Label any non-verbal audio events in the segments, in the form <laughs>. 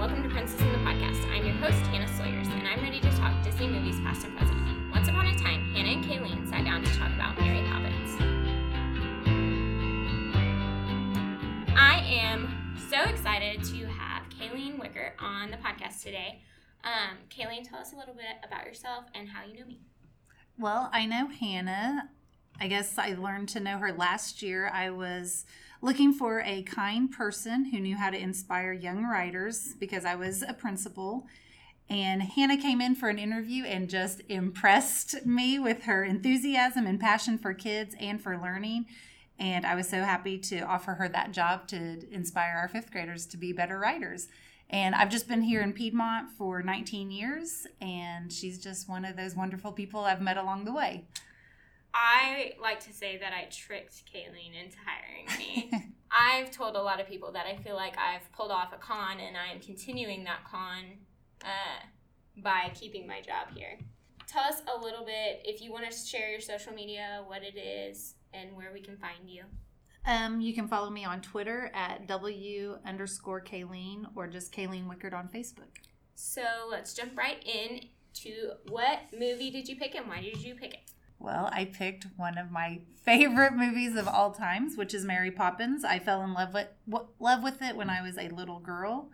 welcome to Princess in the Podcast. I'm your host, Hannah Sawyers, and I'm ready to talk Disney movies past and present. Once upon a time, Hannah and Kayleen sat down to talk about Mary Poppins. I am so excited to have Kayleen Wicker on the podcast today. Um, Kayleen, tell us a little bit about yourself and how you know me. Well, I know Hannah. I guess I learned to know her last year. I was looking for a kind person who knew how to inspire young writers because I was a principal. And Hannah came in for an interview and just impressed me with her enthusiasm and passion for kids and for learning. And I was so happy to offer her that job to inspire our fifth graders to be better writers. And I've just been here in Piedmont for 19 years, and she's just one of those wonderful people I've met along the way. I like to say that I tricked Kayleen into hiring me. <laughs> I've told a lot of people that I feel like I've pulled off a con and I am continuing that con uh, by keeping my job here. Tell us a little bit, if you want to share your social media, what it is, and where we can find you. Um, you can follow me on Twitter at W underscore Kayleen or just Kayleen Wickard on Facebook. So let's jump right in to what movie did you pick and why did you pick it? Well, I picked one of my favorite movies of all times, which is Mary Poppins. I fell in love with love with it when I was a little girl.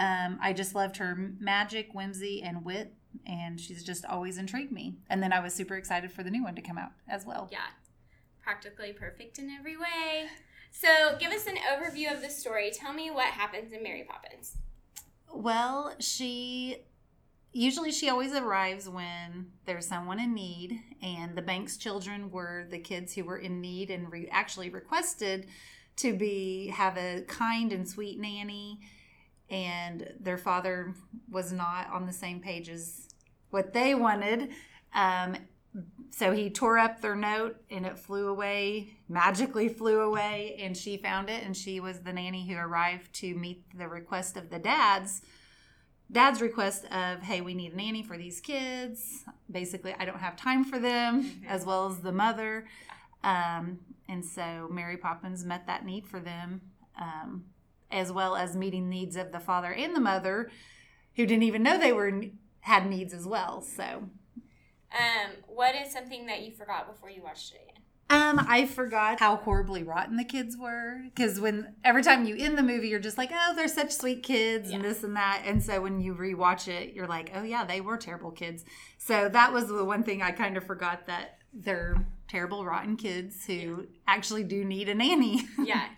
Um, I just loved her magic, whimsy, and wit, and she's just always intrigued me. And then I was super excited for the new one to come out as well. Yeah, practically perfect in every way. So, give us an overview of the story. Tell me what happens in Mary Poppins. Well, she usually she always arrives when there's someone in need and the Banks children were the kids who were in need and re- actually requested to be have a kind and sweet nanny and their father was not on the same page as what they wanted. Um, so he tore up their note and it flew away magically flew away and she found it and she was the nanny who arrived to meet the request of the dads dad's request of hey we need a nanny for these kids. Basically i don't have time for them mm-hmm. as well as the mother. Um, and so mary poppins met that need for them um, as well as meeting needs of the father and the mother who didn't even know they were had needs as well so. Um, what is something that you forgot before you watched it? again um, I forgot how horribly rotten the kids were because when every time you in the movie, you're just like, oh, they're such sweet kids yeah. and this and that, and so when you rewatch it, you're like, oh yeah, they were terrible kids. So that was the one thing I kind of forgot that they're terrible, rotten kids who yeah. actually do need a nanny. <laughs> yeah.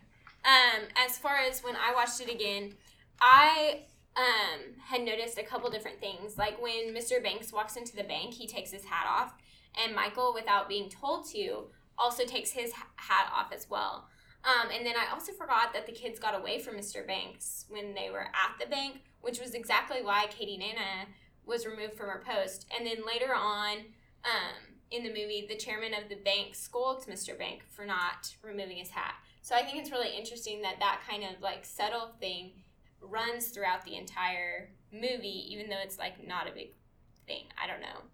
Um, as far as when I watched it again, I um had noticed a couple different things. Like when Mr. Banks walks into the bank, he takes his hat off, and Michael, without being told to also takes his hat off as well. Um, and then I also forgot that the kids got away from Mr. Banks when they were at the bank, which was exactly why Katie Nanna was removed from her post. And then later on um, in the movie, the chairman of the bank scolds Mr. Bank for not removing his hat. So I think it's really interesting that that kind of like subtle thing runs throughout the entire movie, even though it's like not a big thing. I don't know.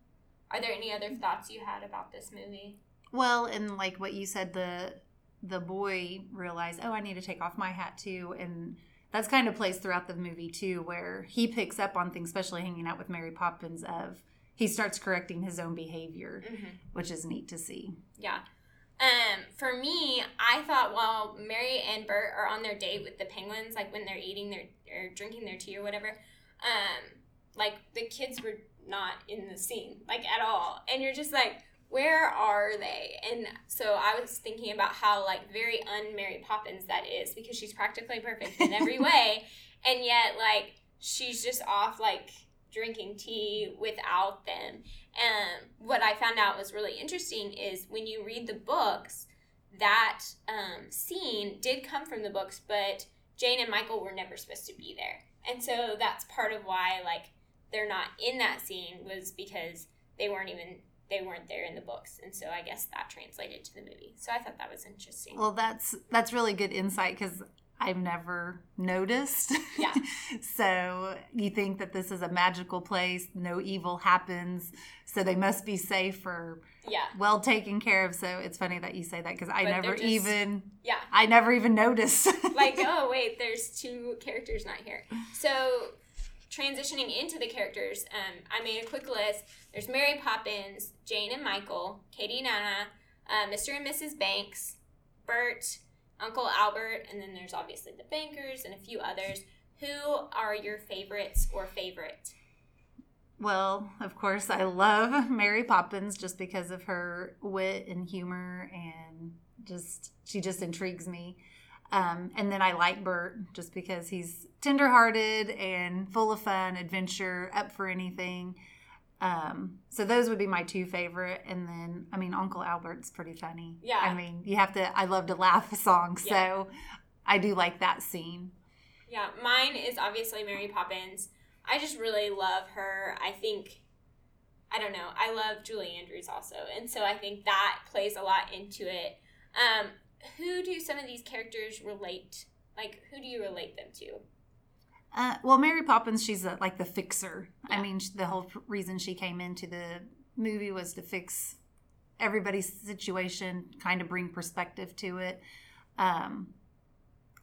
Are there any other thoughts you had about this movie? Well, and like what you said, the the boy realized, oh, I need to take off my hat too, and that's kind of plays throughout the movie too, where he picks up on things, especially hanging out with Mary Poppins. Of he starts correcting his own behavior, mm-hmm. which is neat to see. Yeah. Um, for me, I thought while Mary and Bert are on their date with the penguins, like when they're eating their or drinking their tea or whatever, um, like the kids were not in the scene, like at all, and you're just like, where are they? And so I was thinking about how like very un-Mary Poppins that is because she's practically perfect in every <laughs> way, and yet like she's just off like drinking tea without them. And what I found out was really interesting is when you read the books, that um, scene did come from the books, but Jane and Michael were never supposed to be there, and so that's part of why like they're not in that scene was because they weren't even they weren't there in the books and so i guess that translated to the movie so i thought that was interesting well that's that's really good insight because I've never noticed. Yeah. <laughs> so you think that this is a magical place, no evil happens, so they must be safe or Yeah. well taken care of. So it's funny that you say that because I But never just- even Yeah. I never even noticed. <laughs> like, oh wait, there's two characters not here. So transitioning into the characters, um, I made a quick list. There's Mary Poppins, Jane and Michael, Katie Nanna, uh, Mr. and Mrs. Banks, Bert, Uncle Albert, and then there's obviously the bankers and a few others. Who are your favorites or favorite? Well, of course, I love <laughs> Mary Poppins just because of her wit and humor, and just she just intrigues me. Um, and then I like Bert just because he's tenderhearted and full of fun, adventure, up for anything. Um, so those would be my two favorite. And then, I mean, Uncle Albert's pretty funny. Yeah. I mean, you have to. I love to laugh a song, so Yeah. I do like that scene. Yeah, mine is obviously Mary Poppins. I just really love her. I think, I don't know, I love Julie Andrews also. And so I think that plays a lot into it. Um, who do some of these characters relate? Like, who do you relate them to? Uh, well, Mary Poppins, she's a, like the fixer. I mean, the whole reason she came into the movie was to fix everybody's situation, kind of bring perspective to it. Um,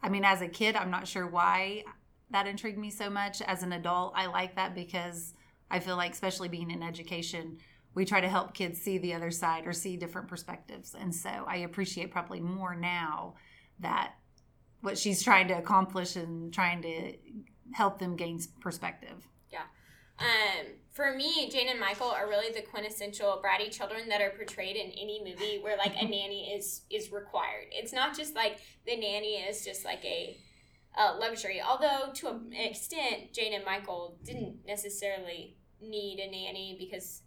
I mean, as a kid, I'm not sure why that intrigued me so much. As an adult, I like that because I feel like, especially being in education, we try to help kids see the other side or see different perspectives. And so I appreciate probably more now that what she's trying to accomplish and trying to help them gain perspective. Yeah. Um, for me, Jane and Michael are really the quintessential bratty children that are portrayed in any movie where like a <laughs> nanny is is required. It's not just like the nanny is just like a, a luxury. Although to an extent, Jane and Michael didn't necessarily need a nanny because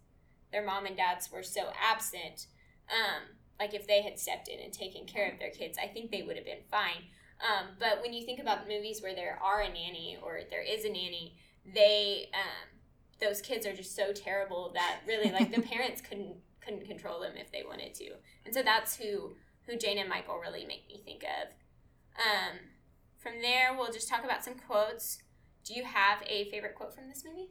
their mom and dads were so absent. Um, like if they had stepped in and taken care of their kids, I think they would have been fine. Um, but when you think about movies where there are a nanny or there is a nanny, they um, those kids are just so terrible that really like the <laughs> parents couldn't couldn't control them if they wanted to and so that's who who jane and michael really make me think of um, from there we'll just talk about some quotes do you have a favorite quote from this movie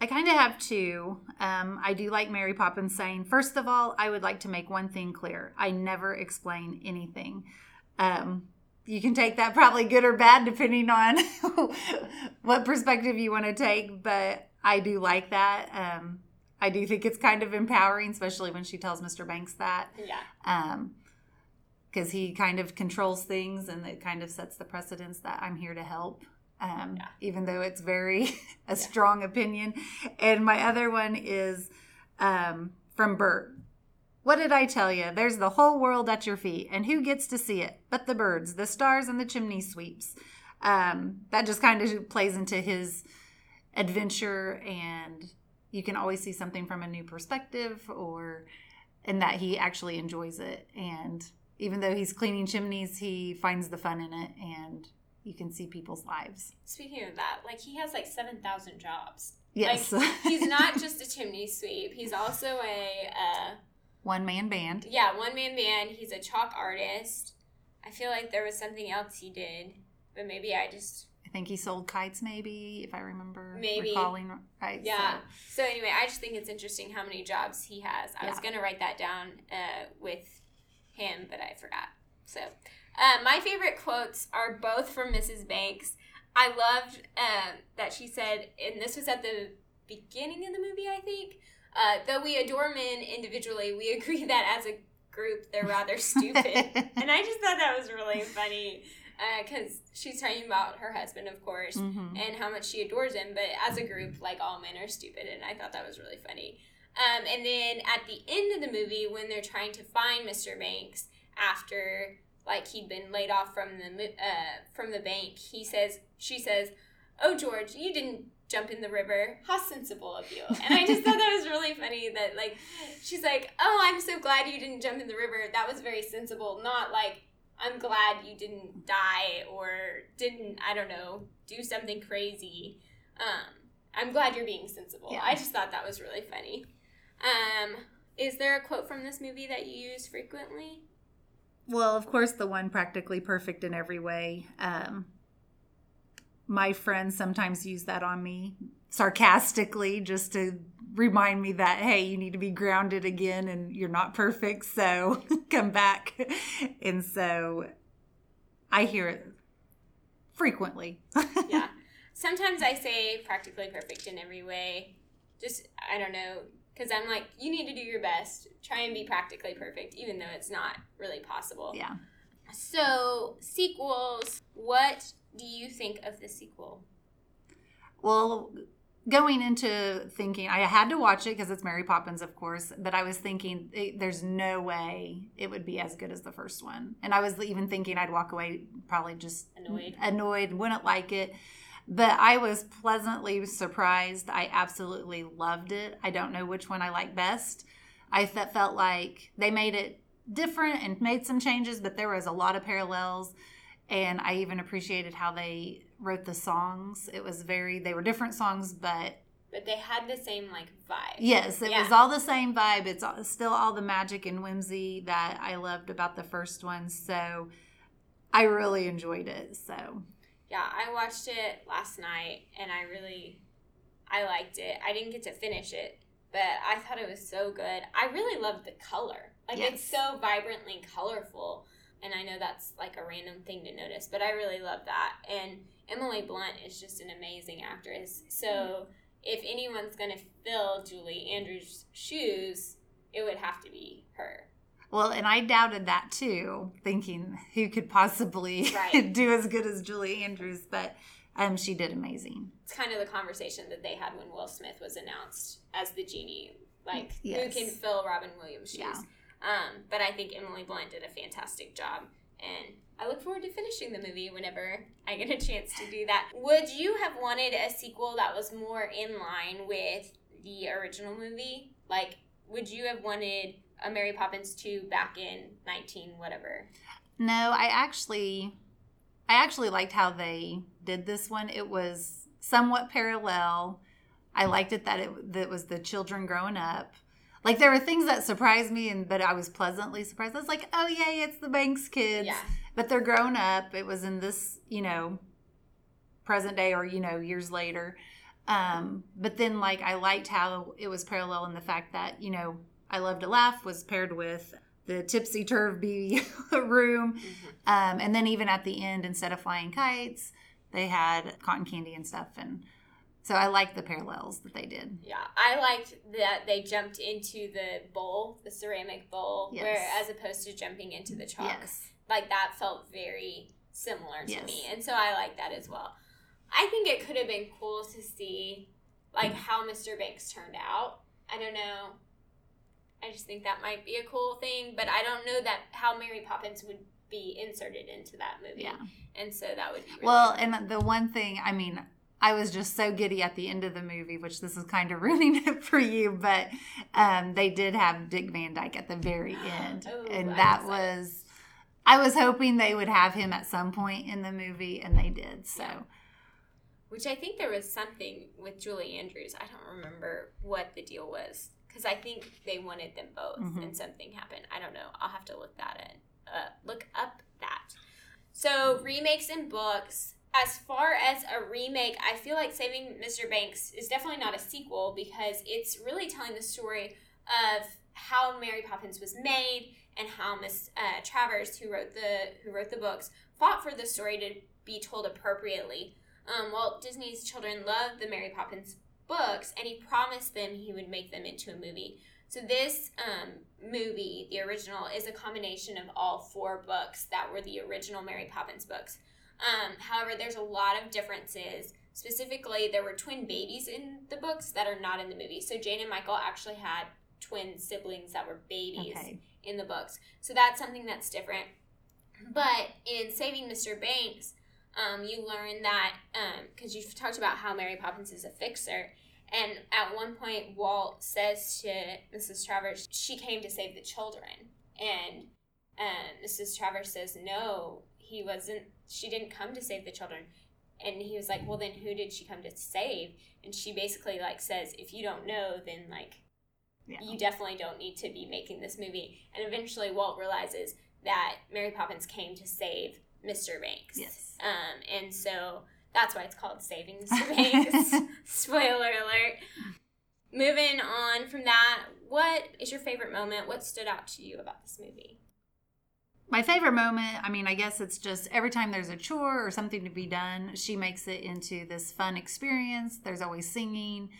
I kind of have two. Um, I do like Mary Poppins saying, first of all, I would like to make one thing clear. I never explain anything. Um, you can take that probably good or bad depending on <laughs> what perspective you want to take, but I do like that. Um, I do think it's kind of empowering, especially when she tells Mr. Banks that. yeah because he kind of controls things and it kind of sets the precedence that I'm here to help. Um, Yeah. Even though it's very <laughs> a strong opinion. And my other one is um, from Bert. What did I tell you? There's the whole world at your feet, and who gets to see it? But the birds, the stars, and the chimney sweeps. Um, that just kind of plays into his adventure, and you can always see something from a new perspective, or and that he actually enjoys it. And even though he's cleaning chimneys, he finds the fun in it, and you can see people's lives. speaking of that like he has like 7000 jobs Yes, like he's <laughs> not just a chimney sweep he's also a uh, one man band. yeah one man band he's a chalk artist i feel like there was something else he did but maybe i just I think he sold kites, maybe if I remember Maybe. recalling right. Yeah. so- So anyway, I just think it's interesting how many jobs he has. I was gonna write that down uh, with him, but I forgot. So uh, my favorite quotes are both from Mrs. Banks. I loved um, that she said, and this was at the beginning of the movie, I think. Uh, though we adore men individually, we <laughs> agree that as a group they're rather stupid. <laughs> and I just thought that was really funny because she's talking about her husband, of course Mhm. and how much she adores him. But as a group, like all men are stupid, and I thought that was really funny. Um, and then at the end of the movie, when they're trying to find Mr. Banks after like he'd been laid off from the uh, from the bank, he says, she says, "Oh George, you didn't jump in the river. How sensible of you!" And I just thought that was really funny. That like she's like, "Oh, I'm so glad you didn't jump in the river. That was very sensible. Not like." I'm glad you didn't die or didn't, I don't know, do something crazy. Um, I'm glad you're being sensible. Yeah. I just thought that was really funny. Um, is there a quote from this movie that you use frequently? Well, of course, the one practically perfect in every way. Um, my friends sometimes use that on me sarcastically just to remind me that hey you need to be grounded again and you're not perfect so <laughs> come back. And so i hear it frequently. Yeah. Sometimes i say practically perfect in every way. Just i don't know because i'm like you need to do your best. Try and be practically perfect even though it's not really possible. Yeah. So sequels. What do you think of the sequel? Well going into thinking i had to watch it because it's mary poppins of course but i was thinking it, there's no way it would be as good as the first one. And i was even thinking i'd walk away probably just annoyed. annoyed wouldn't like it but i was pleasantly surprised i absolutely loved it i don't know which one i like best i felt like they made it different and made some changes but there was a lot of parallels and i even appreciated how they wrote the songs. It was very they were different songs, but but they had the same like vibe. Yes, it yeah. was all the same vibe. It's still all the magic and whimsy that I loved about the first one. So I really enjoyed it. So yeah, I watched it last night and I really I liked it. I didn't get to finish it, but I thought it was so good. I really loved the color. Like yes. it's so vibrantly colorful. And I know that's like a random thing to notice, but I really love that. And Emily Blunt is just an amazing actress. So mm-hmm. if anyone's going to fill Julie Andrews' shoes, it would have to be her. Well, and I doubted that too, thinking who could possibly right. <laughs> do as good as Julie Andrews, but um, she did amazing. It's kind of the conversation that they had when Will Smith was announced as the genie, like yes. who can fill Robin Williams' shoes. Yeah. Um, but I think Emily Blunt did a fantastic job, and I look forward to finishing the movie whenever I get a chance to do that. Would you have wanted a sequel that was more in line with the original movie? Like, would you have wanted a Mary Poppins 2 back in 19 whatever? No, I actually I actually liked how they did this one. It was somewhat parallel. I liked it that it that was the children growing up. Like there were things that surprised me, and but I was pleasantly surprised. I was like, "Oh yay, it's the Banks kids!" Yeah but they're grown up. It was in this, you know, present day or, you know, years later. Um, but then, like, I liked how it was parallel in the fact that, you know, I Love to Laugh was paired with the tipsy turvy <laughs> room. Mm-hmm. Um, and then, even at the end, instead of flying kites, they had cotton candy and stuff. And so I liked the parallels that they did. Yeah, I liked that they jumped into the bowl, the ceramic bowl, yes. where as opposed to jumping into the chalk. Yes like that felt very similar to yes. me and so i like that as well i think it could have been cool to see like how mr banks turned out i don't know i just think that might be a cool thing but i don't know that how mary poppins would be inserted into that movie yeah and so that would be really well cool. and the one thing i mean I was just so giddy at the end of the movie, which this is kind of <laughs> ruining it for you, but um, they did have Dick Van Dyke at the very <gasps> end, oh, and that was I was hoping they would have him at some point in the movie, and they did. So, yeah. which I think there was something with Julie Andrews. I don't remember what the deal was because I think they wanted them both, mm-hmm. and something happened. I don't know. I'll have to look that in. Uh, look up that. So remakes and books. As far as a remake, I feel like Saving Mr. Banks is definitely not a sequel because it's really telling the story of how Mary Poppins was made and how Miss uh, Travers, who wrote the who wrote the books, fought for the story to be told appropriately. Um, Walt Disney's children loved the Mary Poppins books, and he promised them he would make them into a movie. So this um, movie, the original, is a combination of all four books that were the original Mary Poppins books. Um, however, there's a lot of differences. Specifically, there were twin babies in the books that are not in the movie. So Jane and Michael actually had twin siblings that were babies. Okay in the books. So that's something that's different. But in Saving Mr. Banks, um, you learn that because um, you've talked about how Mary Poppins is a fixer. And at one point, Walt says to Mrs. Travers, she came to save the children. And um, Mrs. Travers says, no, he wasn't, she didn't come to save the children. And he was like, well, then who did she come to save? And she basically like says, if you don't know, then like yeah. you definitely don't need to be making this movie. And eventually, Walt realizes that Mary Poppins came to save Mr. Banks. Yes. Um, and so that's why it's called Saving Mr. Banks. <laughs> Spoiler alert. Moving on from that, what is your favorite moment? What stood out to you about this movie? My favorite moment, I mean, I guess it's just every time there's a chore or something to be done, she makes it into this fun experience. There's always singing.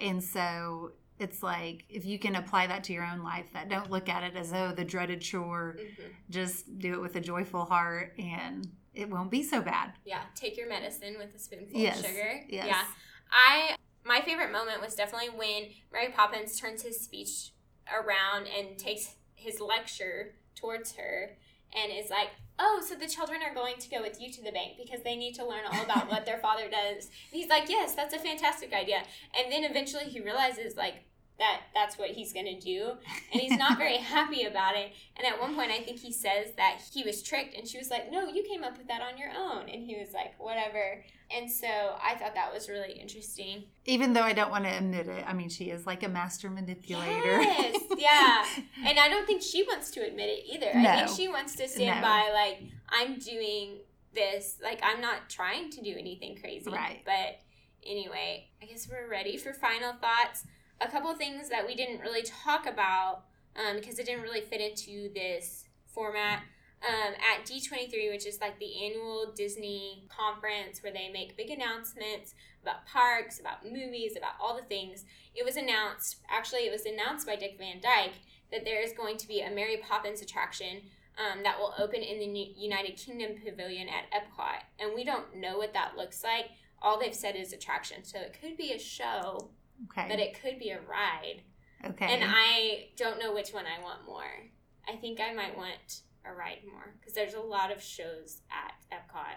And so it's like if you can apply that to your own life, that don't look at it as oh the dreaded chore. Mm-hmm. Just do it with a joyful heart and it won't be so bad. Yeah, take your medicine with a spoonful Yes, of sugar. yes. Yeah. I my favorite moment was definitely when Mary Poppins turns his speech around and takes his lecture towards her and is like, "Oh, so the children are going to go with you to the bank because they need to learn all about what their father does." And he's like, "Yes, that's a fantastic idea." And then eventually he realizes like that that's what he's going to do and he's not very <laughs> happy about it. And at one point, I think he says that he was tricked, and she was like, "No, you came up with that on your own." And he was like, "Whatever." And so I thought that was really interesting. Even though I don't want to admit it, I mean, she is like a master manipulator. Yes, <laughs> yeah. And I don't think she wants to admit it either. no. I think she wants to stand No. by like I'm doing this, like I'm not trying to do anything crazy. Right. But anyway, I guess we're ready for final thoughts. A couple things that we didn't really talk about um, because it didn't really fit into this format. Um, at D23, which is like the annual Disney conference where they make big announcements about parks, about movies, about all the things, it was announced, actually, it was announced by Dick Van Dyke that there is going to be a Mary Poppins attraction um, that will open in the New- United Kingdom Pavilion at Epcot. And we don't know what that looks like. All they've said is attraction. So it could be a show, Okay. but it could be a ride. okay. And I don't know which one I want more. I think I might want a ride more because there's a lot of shows at Epcot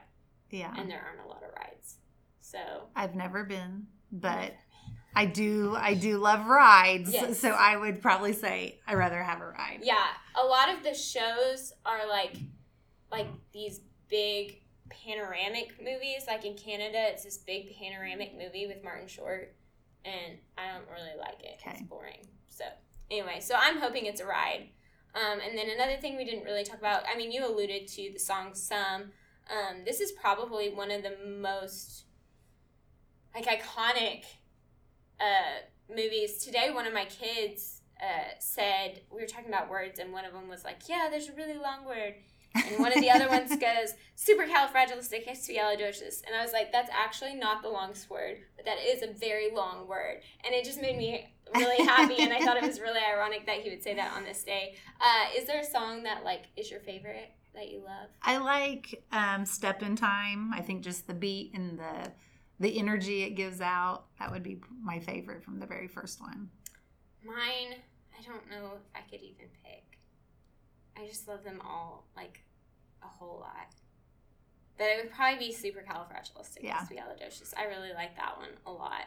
yeah. and there aren't a lot of rides. So I've never been, but I do I do love rides. Yes. So I would probably say I rather have a ride. yeah, a lot of the shows are like like these big panoramic movies. Like in Canada, it's this big panoramic movie with Martin Short, and I don't really like it. It's boring. So anyway, so I'm hoping it's a ride. Um, and then another thing we didn't really talk about. I mean, you alluded to the song "Some." Um, this is probably one of the most like iconic uh, movies. Today, one of my kids uh, said we were talking about words, and one of them was like, "Yeah, there's a really long word." And one of the other ones <laughs> goes supercalifragilisticexpialidocious, and I was like, "That's actually not the longest word, but that is a very long word." And it just made me really happy, and I thought it was really ironic that he would say that on this day. Uh, is there a song that like is your favorite that you love? I like um, Step in Time. I think just the beat and the the energy it gives out. That would be my favorite from the very first one. Mine, I don't know if I could even pick. I just love them all like a whole lot. But it would probably be super supercalifragilisticexpialidocious. I really like that one a lot.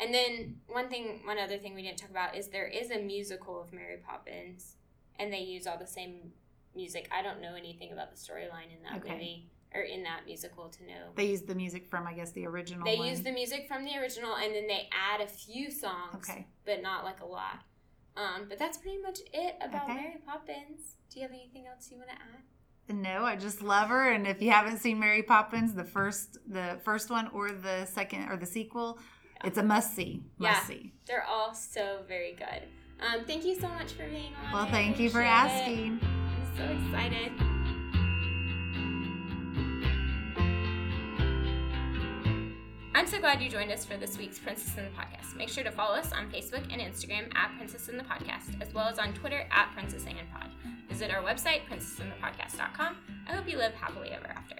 And then one thing, one other thing we didn't talk about is there is a musical of Mary Poppins, and they use all the same music. I don't know anything about the storyline in that Okay. movie or in that musical to know. They use the music from I guess the original. They one. use the music from the original, and then they add a few songs Okay. but not like a lot. Um, but that's pretty much it about Okay. Mary Poppins. Do you have anything else you want to add? No, I just love her. And if you haven't seen Mary Poppins, the first the first one or the second or the sequel, it's a must see. Must Yeah. see. They're all so very good. Um, thank you so much for being on. Well, thank you for appreciate it. asking. I'm so excited. I'm so glad you joined us for this week's Princess in the Podcast. Make sure to follow us on Facebook and Instagram at Princess in the Podcast, as well as on Twitter at Princess and Pod. Visit our website, princessinthepodcast.com. I hope you live happily ever after.